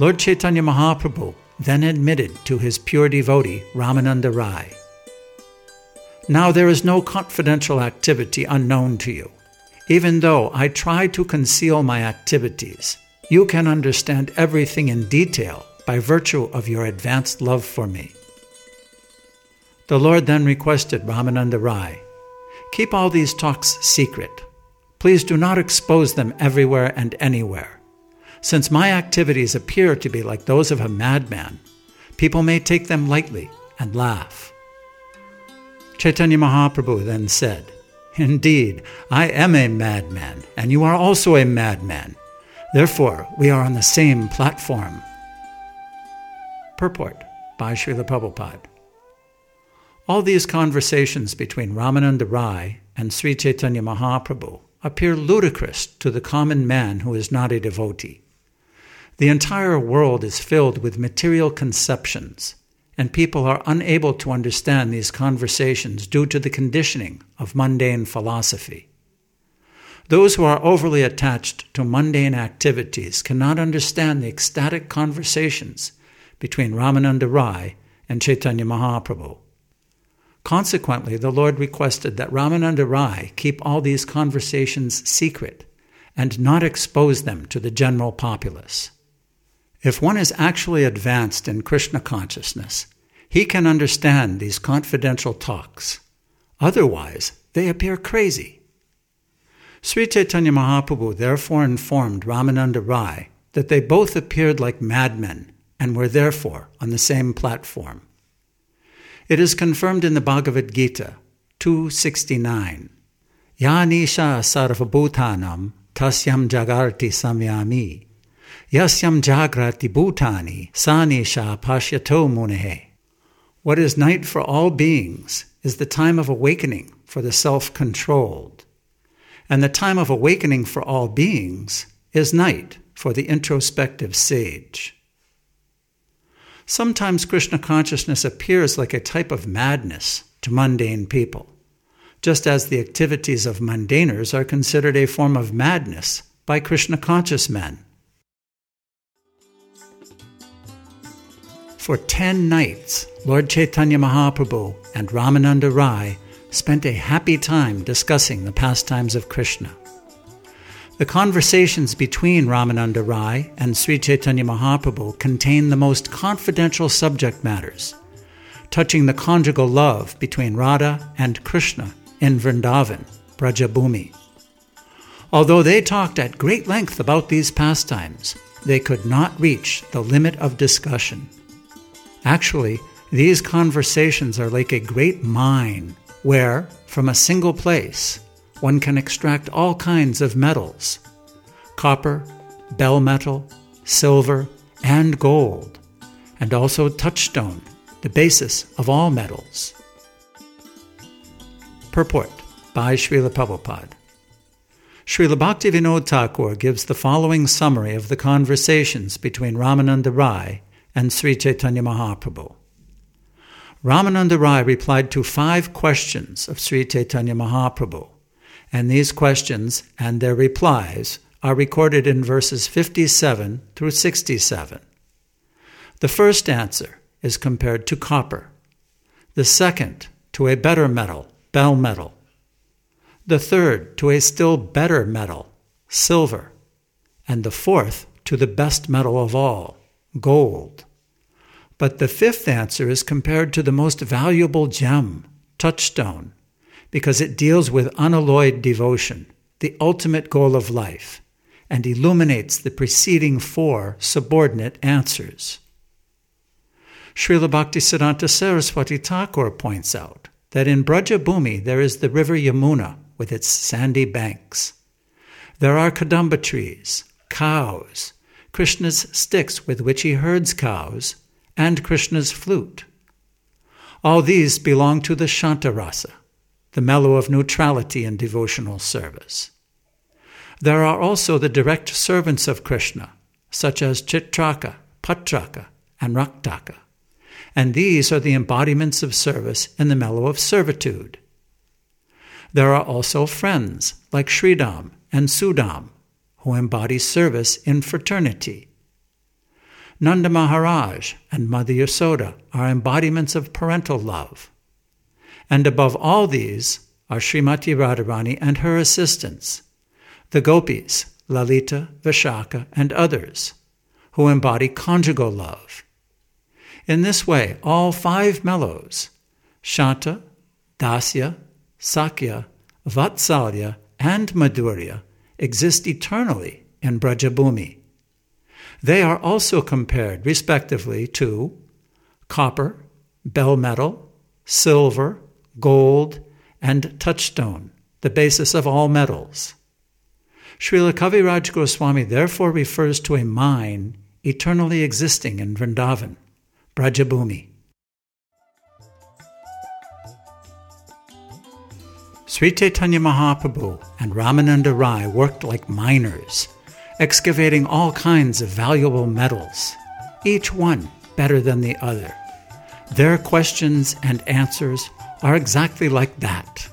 Lord Chaitanya Mahaprabhu then admitted to his pure devotee Ramananda Rai. Now there is no confidential activity unknown to you. Even though I try to conceal my activities, you can understand everything in detail by virtue of your advanced love for me. The Lord then requested Ramananda Rai Keep all these talks secret. Please do not expose them everywhere and anywhere. Since my activities appear to be like those of a madman, people may take them lightly and laugh. Chaitanya Mahaprabhu then said, Indeed, I am a madman, and you are also a madman. Therefore, we are on the same platform. Purport by Srila Prabhupada. All these conversations between Ramananda Rai and Sri Chaitanya Mahaprabhu appear ludicrous to the common man who is not a devotee. The entire world is filled with material conceptions, and people are unable to understand these conversations due to the conditioning of mundane philosophy. Those who are overly attached to mundane activities cannot understand the ecstatic conversations between Ramananda Rai and Chaitanya Mahaprabhu. Consequently, the Lord requested that Ramananda Rai keep all these conversations secret and not expose them to the general populace. If one is actually advanced in Krishna consciousness, he can understand these confidential talks. Otherwise, they appear crazy. Sri Chaitanya Mahaprabhu therefore informed Ramananda Rai that they both appeared like madmen and were therefore on the same platform. It is confirmed in the Bhagavad Gita 269. Yanisha sarvabhutanam tasyam jagarti samyami yasyam jagrati bhutani sanisha pashyato munehe. What is night for all beings is the time of awakening for the self controlled. And the time of awakening for all beings is night for the introspective sage. Sometimes Krishna consciousness appears like a type of madness to mundane people, just as the activities of mundaners are considered a form of madness by Krishna conscious men. For ten nights, Lord Chaitanya Mahaprabhu and Ramananda Rai spent a happy time discussing the pastimes of Krishna. The conversations between Ramananda Rai and Sri Chaitanya Mahaprabhu contain the most confidential subject matters, touching the conjugal love between Radha and Krishna in Vrindavan, Brajabhumi. Although they talked at great length about these pastimes, they could not reach the limit of discussion. Actually, these conversations are like a great mine where, from a single place, one can extract all kinds of metals copper, bell metal, silver, and gold, and also touchstone, the basis of all metals. Purport by Srila Prabhupada. Srila Bhaktivinoda Thakur gives the following summary of the conversations between Ramananda Rai and Sri Chaitanya Mahaprabhu. Ramananda Rai replied to five questions of Sri Chaitanya Mahaprabhu and these questions and their replies are recorded in verses 57 through 67. The first answer is compared to copper, the second to a better metal, bell metal, the third to a still better metal, silver, and the fourth to the best metal of all, gold. But the fifth answer is compared to the most valuable gem, touchstone, because it deals with unalloyed devotion, the ultimate goal of life, and illuminates the preceding four subordinate answers. Srila Bhaktisiddhanta Saraswati Thakur points out that in Brajabhumi there is the river Yamuna with its sandy banks. There are kadamba trees, cows, Krishna's sticks with which he herds cows, and Krishna's flute. All these belong to the Shantarasa, the mellow of neutrality in devotional service. There are also the direct servants of Krishna, such as Chitraka, Patraka, and Raktaka, and these are the embodiments of service in the mellow of servitude. There are also friends like Sridham and Sudam, who embody service in fraternity. Nanda Maharaj and Mother Yasoda are embodiments of parental love. And above all these are Srimati Radharani and her assistants, the gopis, Lalita, Vishaka, and others, who embody conjugal love. In this way, all five mellows, Shanta, Dasya, Sakhya, Vatsalya, and Madhurya, exist eternally in Brajabhumi. They are also compared, respectively, to copper, bell metal, silver, gold, and touchstone, the basis of all metals. Srila Kaviraj Goswami therefore refers to a mine eternally existing in Vrindavan, Brajabhumi. Sri Chaitanya Mahaprabhu and Ramananda Rai worked like miners, excavating all kinds of valuable metals, each one better than the other. Their questions and answers are exactly like that.